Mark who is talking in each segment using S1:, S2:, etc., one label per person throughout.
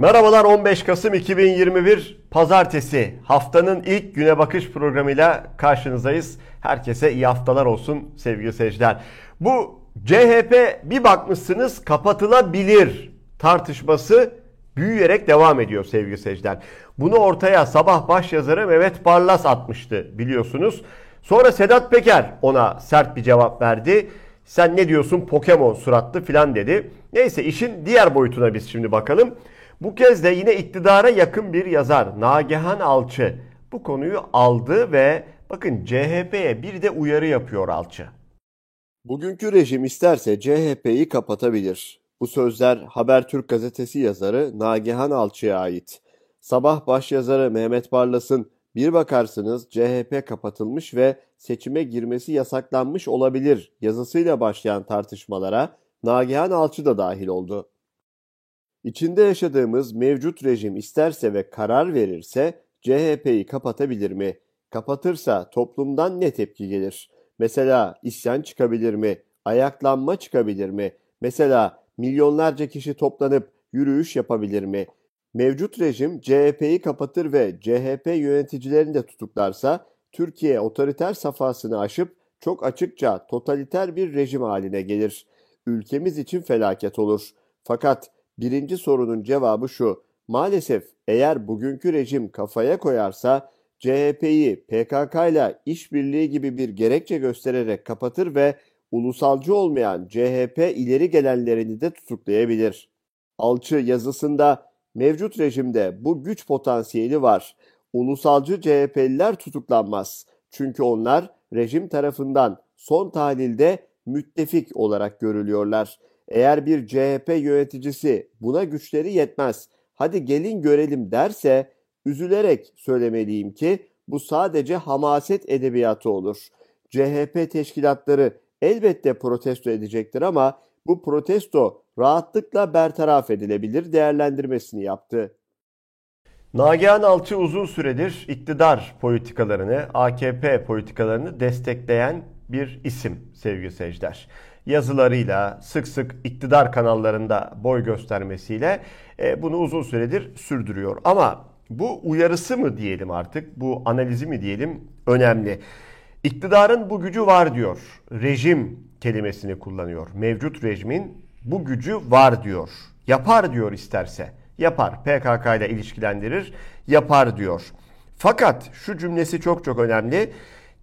S1: Merhabalar 15 Kasım 2021 Pazartesi haftanın ilk güne bakış programıyla karşınızdayız. Herkese iyi haftalar olsun sevgili seyirciler. Bu CHP bir bakmışsınız kapatılabilir tartışması büyüyerek devam ediyor sevgili seyirciler. Bunu ortaya sabah baş yazarı Mehmet Barlas atmıştı biliyorsunuz. Sonra Sedat Peker ona sert bir cevap verdi. Sen ne diyorsun Pokemon suratlı filan dedi. Neyse işin diğer boyutuna biz şimdi bakalım. Bu kez de yine iktidara yakın bir yazar Nagihan Alçı bu konuyu aldı ve bakın CHP'ye bir de uyarı yapıyor Alçı.
S2: Bugünkü rejim isterse CHP'yi kapatabilir. Bu sözler Habertürk gazetesi yazarı Nagihan Alçı'ya ait. Sabah başyazarı Mehmet Barlas'ın bir bakarsınız CHP kapatılmış ve seçime girmesi yasaklanmış olabilir yazısıyla başlayan tartışmalara Nagihan Alçı da dahil oldu. İçinde yaşadığımız mevcut rejim isterse ve karar verirse CHP'yi kapatabilir mi? Kapatırsa toplumdan ne tepki gelir? Mesela isyan çıkabilir mi? Ayaklanma çıkabilir mi? Mesela milyonlarca kişi toplanıp yürüyüş yapabilir mi? Mevcut rejim CHP'yi kapatır ve CHP yöneticilerini de tutuklarsa Türkiye otoriter safhasını aşıp çok açıkça totaliter bir rejim haline gelir. Ülkemiz için felaket olur. Fakat birinci sorunun cevabı şu. Maalesef eğer bugünkü rejim kafaya koyarsa CHP'yi PKK ile işbirliği gibi bir gerekçe göstererek kapatır ve ulusalcı olmayan CHP ileri gelenlerini de tutuklayabilir. Alçı yazısında mevcut rejimde bu güç potansiyeli var. Ulusalcı CHP'liler tutuklanmaz. Çünkü onlar rejim tarafından son tahlilde müttefik olarak görülüyorlar. Eğer bir CHP yöneticisi buna güçleri yetmez, hadi gelin görelim derse üzülerek söylemeliyim ki bu sadece hamaset edebiyatı olur. CHP teşkilatları elbette protesto edecektir ama bu protesto rahatlıkla bertaraf edilebilir değerlendirmesini yaptı.
S1: Nagihan Alçı uzun süredir iktidar politikalarını, AKP politikalarını destekleyen bir isim sevgili seyirciler yazılarıyla, sık sık iktidar kanallarında boy göstermesiyle e, bunu uzun süredir sürdürüyor. Ama bu uyarısı mı diyelim artık, bu analizi mi diyelim önemli. İktidarın bu gücü var diyor. Rejim kelimesini kullanıyor. Mevcut rejimin bu gücü var diyor. Yapar diyor isterse. Yapar. PKK ile ilişkilendirir. Yapar diyor. Fakat şu cümlesi çok çok önemli.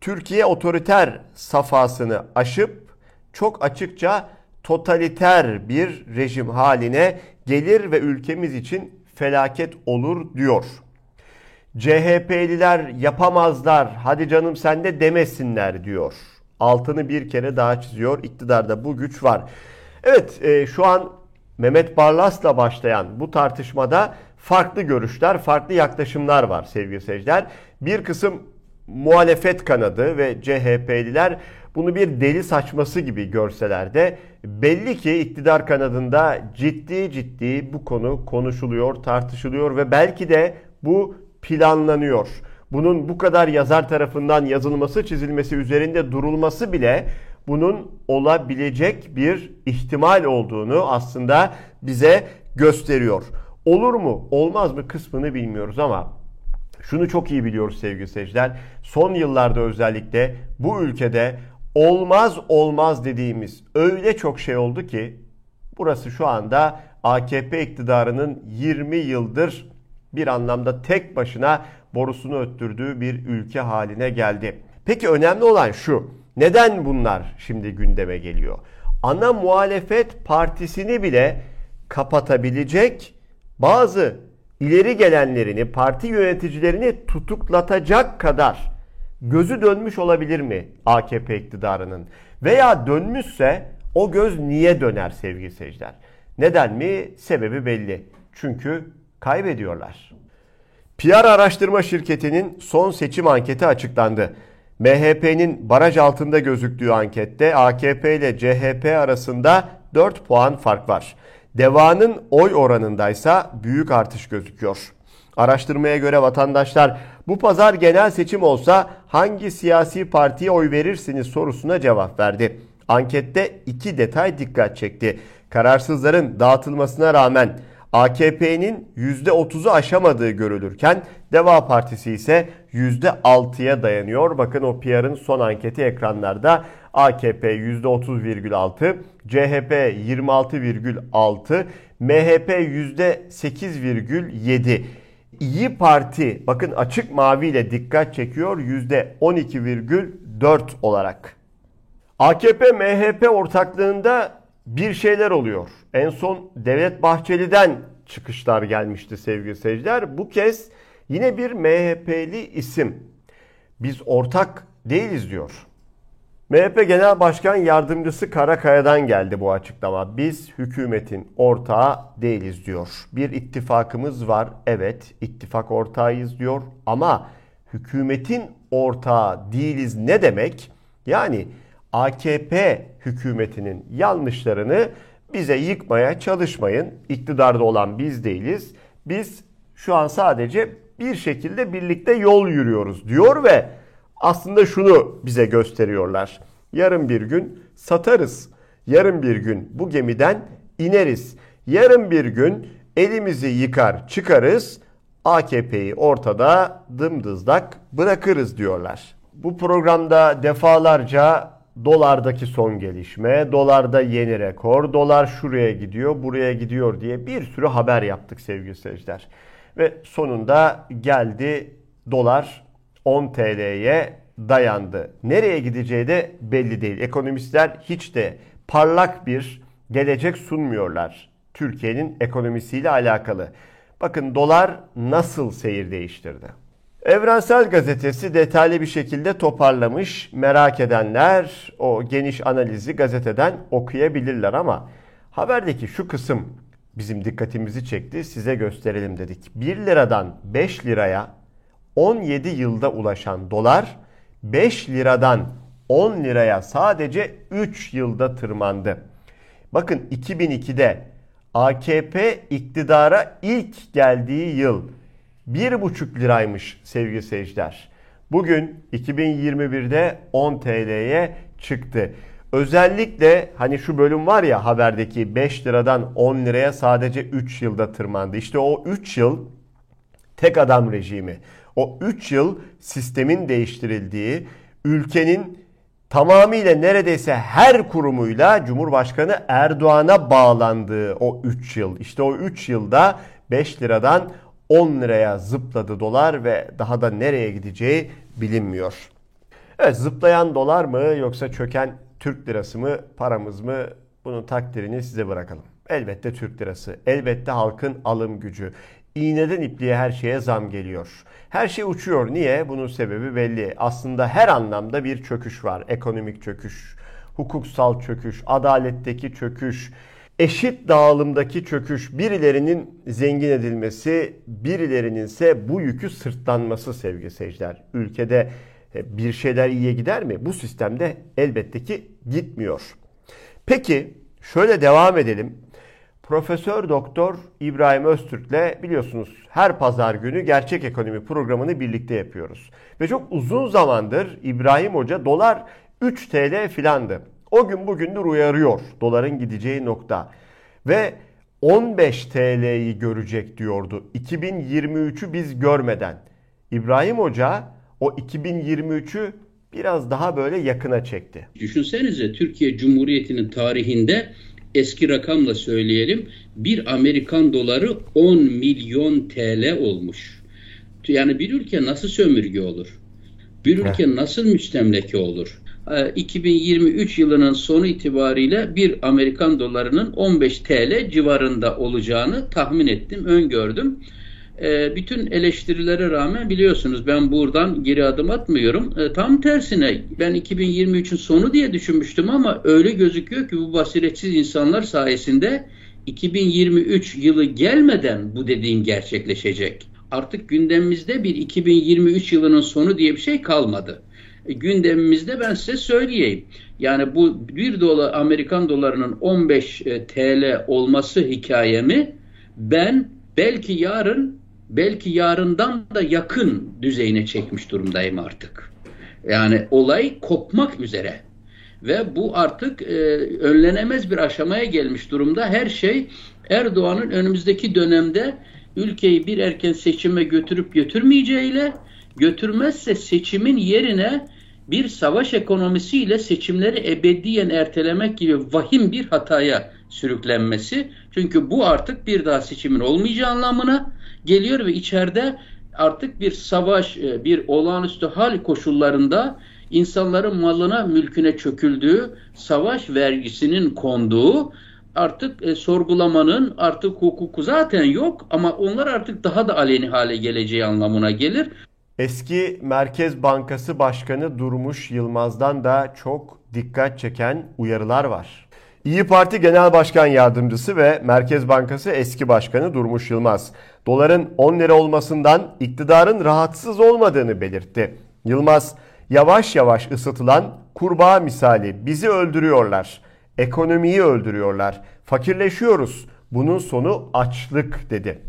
S1: Türkiye otoriter safhasını aşıp çok açıkça totaliter bir rejim haline gelir ve ülkemiz için felaket olur diyor. CHP'liler yapamazlar hadi canım sen de demesinler diyor. Altını bir kere daha çiziyor. İktidarda bu güç var. Evet e, şu an Mehmet Barlas'la başlayan bu tartışmada farklı görüşler, farklı yaklaşımlar var sevgili seyirciler. Bir kısım muhalefet kanadı ve CHP'liler bunu bir deli saçması gibi görseler de belli ki iktidar kanadında ciddi ciddi bu konu konuşuluyor, tartışılıyor ve belki de bu planlanıyor. Bunun bu kadar yazar tarafından yazılması, çizilmesi, üzerinde durulması bile bunun olabilecek bir ihtimal olduğunu aslında bize gösteriyor. Olur mu, olmaz mı kısmını bilmiyoruz ama şunu çok iyi biliyoruz sevgili seyirciler. Son yıllarda özellikle bu ülkede olmaz olmaz dediğimiz öyle çok şey oldu ki burası şu anda AKP iktidarının 20 yıldır bir anlamda tek başına borusunu öttürdüğü bir ülke haline geldi. Peki önemli olan şu. Neden bunlar şimdi gündeme geliyor? Ana muhalefet partisini bile kapatabilecek bazı ileri gelenlerini, parti yöneticilerini tutuklatacak kadar gözü dönmüş olabilir mi AKP iktidarının? Veya dönmüşse o göz niye döner sevgili seyirciler? Neden mi? Sebebi belli. Çünkü kaybediyorlar. PR araştırma şirketinin son seçim anketi açıklandı. MHP'nin baraj altında gözüktüğü ankette AKP ile CHP arasında 4 puan fark var. Deva'nın oy oranındaysa büyük artış gözüküyor. Araştırmaya göre vatandaşlar bu pazar genel seçim olsa hangi siyasi partiye oy verirsiniz sorusuna cevap verdi. Ankette iki detay dikkat çekti. Kararsızların dağıtılmasına rağmen AKP'nin %30'u aşamadığı görülürken Deva Partisi ise %6'ya dayanıyor. Bakın o PR'ın son anketi ekranlarda AKP %30,6, CHP 26,6, MHP %8,7. İyi Parti bakın açık mavi ile dikkat çekiyor %12,4 olarak. AKP MHP ortaklığında bir şeyler oluyor. En son Devlet Bahçeli'den çıkışlar gelmişti sevgili seyirciler. Bu kez yine bir MHP'li isim. Biz ortak değiliz diyor. MHP Genel Başkan Yardımcısı Karakaya'dan geldi bu açıklama. Biz hükümetin ortağı değiliz diyor. Bir ittifakımız var. Evet, ittifak ortağıyız diyor. Ama hükümetin ortağı değiliz ne demek? Yani AKP hükümetinin yanlışlarını bize yıkmaya çalışmayın. İktidarda olan biz değiliz. Biz şu an sadece bir şekilde birlikte yol yürüyoruz diyor ve aslında şunu bize gösteriyorlar. Yarın bir gün satarız. Yarın bir gün bu gemiden ineriz. Yarın bir gün elimizi yıkar çıkarız. AKP'yi ortada dımdızlak bırakırız diyorlar. Bu programda defalarca dolardaki son gelişme, dolarda yeni rekor, dolar şuraya gidiyor, buraya gidiyor diye bir sürü haber yaptık sevgili seyirciler. Ve sonunda geldi dolar 10 TL'ye dayandı. Nereye gideceği de belli değil. Ekonomistler hiç de parlak bir gelecek sunmuyorlar Türkiye'nin ekonomisiyle alakalı. Bakın dolar nasıl seyir değiştirdi? Evrensel Gazetesi detaylı bir şekilde toparlamış. Merak edenler o geniş analizi gazeteden okuyabilirler ama haberdeki şu kısım bizim dikkatimizi çekti. Size gösterelim dedik. 1 liradan 5 liraya 17 yılda ulaşan dolar 5 liradan 10 liraya sadece 3 yılda tırmandı. Bakın 2002'de AKP iktidara ilk geldiği yıl 1,5 liraymış sevgili seyirciler. Bugün 2021'de 10 TL'ye çıktı. Özellikle hani şu bölüm var ya haberdeki 5 liradan 10 liraya sadece 3 yılda tırmandı. İşte o 3 yıl tek adam rejimi. O 3 yıl sistemin değiştirildiği, ülkenin tamamıyla neredeyse her kurumuyla Cumhurbaşkanı Erdoğan'a bağlandığı o 3 yıl. İşte o 3 yılda 5 liradan 10 liraya zıpladı dolar ve daha da nereye gideceği bilinmiyor. Evet zıplayan dolar mı yoksa çöken Türk lirası mı paramız mı bunun takdirini size bırakalım. Elbette Türk lirası, elbette halkın alım gücü. İğneden ipliğe her şeye zam geliyor. Her şey uçuyor. Niye? Bunun sebebi belli. Aslında her anlamda bir çöküş var. Ekonomik çöküş, hukuksal çöküş, adaletteki çöküş, eşit dağılımdaki çöküş, birilerinin zengin edilmesi, birilerinin ise bu yükü sırtlanması sevgili seyirciler. Ülkede e, bir şeyler iyiye gider mi? Bu sistemde elbette ki gitmiyor. Peki şöyle devam edelim. Profesör Doktor İbrahim Öztürk'le biliyorsunuz her pazar günü gerçek ekonomi programını birlikte yapıyoruz. Ve çok uzun zamandır İbrahim Hoca dolar 3 TL filandı. O gün bugündür uyarıyor doların gideceği nokta. Ve 15 TL'yi görecek diyordu 2023'ü biz görmeden. İbrahim Hoca o 2023'ü biraz daha böyle yakına çekti.
S3: Düşünsenize Türkiye Cumhuriyeti'nin tarihinde eski rakamla söyleyelim bir Amerikan doları 10 milyon TL olmuş. Yani bir ülke nasıl sömürge olur? Bir ülke nasıl müstemleke olur? 2023 yılının sonu itibariyle bir Amerikan dolarının 15 TL civarında olacağını tahmin ettim, öngördüm. E, bütün eleştirilere rağmen biliyorsunuz ben buradan geri adım atmıyorum. E, tam tersine ben 2023'ün sonu diye düşünmüştüm ama öyle gözüküyor ki bu basiretsiz insanlar sayesinde 2023 yılı gelmeden bu dediğim gerçekleşecek. Artık gündemimizde bir 2023 yılının sonu diye bir şey kalmadı. E, gündemimizde ben size söyleyeyim. Yani bu 1 dolar Amerikan dolarının 15 e, TL olması hikayemi ben belki yarın belki yarından da yakın düzeyine çekmiş durumdayım artık. Yani olay kopmak üzere. ve bu artık e, önlenemez bir aşamaya gelmiş durumda. Her şey Erdoğan'ın önümüzdeki dönemde ülkeyi bir erken seçime götürüp götürmeyeceğiyle götürmezse seçimin yerine bir savaş ekonomisiyle seçimleri ebediyen ertelemek gibi vahim bir hataya sürüklenmesi. Çünkü bu artık bir daha seçimin olmayacağı anlamına geliyor ve içeride artık bir savaş, e, bir olağanüstü hal koşullarında insanların malına, mülküne çöküldüğü, savaş vergisinin konduğu, artık e, sorgulamanın artık hukuku zaten yok ama onlar artık daha da aleni hale geleceği anlamına gelir.
S1: Eski Merkez Bankası Başkanı Durmuş Yılmaz'dan da çok dikkat çeken uyarılar var. İyi Parti Genel Başkan Yardımcısı ve Merkez Bankası eski başkanı Durmuş Yılmaz, doların 10 lira olmasından iktidarın rahatsız olmadığını belirtti. Yılmaz, yavaş yavaş ısıtılan kurbağa misali bizi öldürüyorlar, ekonomiyi öldürüyorlar, fakirleşiyoruz, bunun sonu açlık dedi.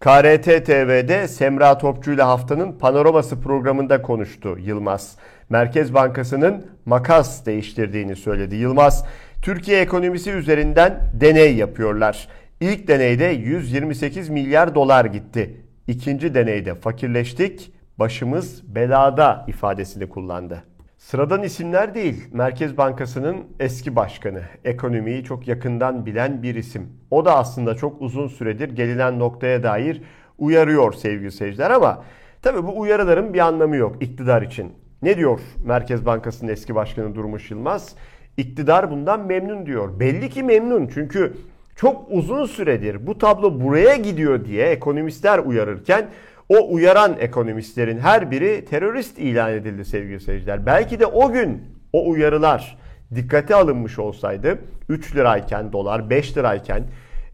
S1: KRT TV'de Semra Topçu ile haftanın panoraması programında konuştu Yılmaz. Merkez Bankası'nın makas değiştirdiğini söyledi. Yılmaz, Türkiye ekonomisi üzerinden deney yapıyorlar. İlk deneyde 128 milyar dolar gitti. İkinci deneyde fakirleştik, başımız belada ifadesini kullandı. Sıradan isimler değil, Merkez Bankası'nın eski başkanı, ekonomiyi çok yakından bilen bir isim. O da aslında çok uzun süredir gelinen noktaya dair uyarıyor sevgili seyirciler ama tabi bu uyarıların bir anlamı yok iktidar için. Ne diyor Merkez Bankası'nın eski başkanı Durmuş Yılmaz? İktidar bundan memnun diyor. Belli ki memnun çünkü çok uzun süredir bu tablo buraya gidiyor diye ekonomistler uyarırken o uyaran ekonomistlerin her biri terörist ilan edildi sevgili seyirciler. Belki de o gün o uyarılar dikkate alınmış olsaydı 3 lirayken dolar 5 lirayken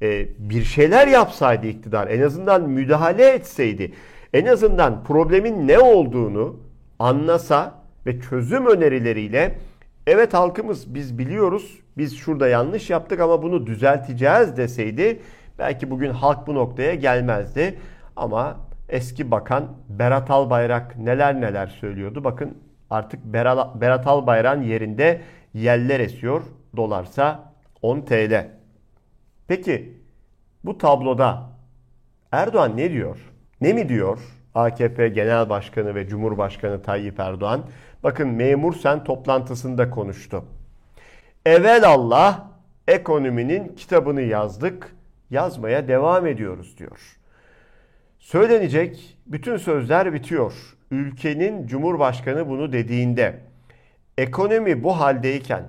S1: e, bir şeyler yapsaydı iktidar en azından müdahale etseydi en azından problemin ne olduğunu anlasa ve çözüm önerileriyle evet halkımız biz biliyoruz biz şurada yanlış yaptık ama bunu düzelteceğiz deseydi belki bugün halk bu noktaya gelmezdi ama eski bakan Berat Albayrak neler neler söylüyordu. Bakın artık Berat Albayrak'ın yerinde yeller esiyor. Dolarsa 10 TL. Peki bu tabloda Erdoğan ne diyor? Ne mi diyor AKP Genel Başkanı ve Cumhurbaşkanı Tayyip Erdoğan? Bakın memur sen toplantısında konuştu. Evel Allah ekonominin kitabını yazdık, yazmaya devam ediyoruz diyor. Söylenecek bütün sözler bitiyor. Ülkenin Cumhurbaşkanı bunu dediğinde ekonomi bu haldeyken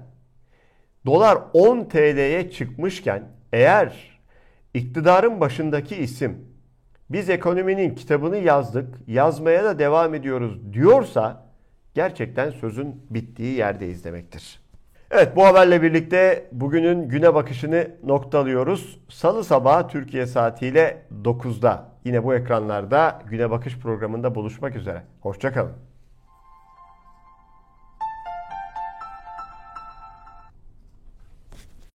S1: dolar 10 TL'ye çıkmışken eğer iktidarın başındaki isim biz ekonominin kitabını yazdık, yazmaya da devam ediyoruz diyorsa gerçekten sözün bittiği yerdeyiz demektir. Evet bu haberle birlikte bugünün güne bakışını noktalıyoruz. Salı sabahı Türkiye saatiyle 9'da yine bu ekranlarda Güne Bakış programında buluşmak üzere. Hoşçakalın.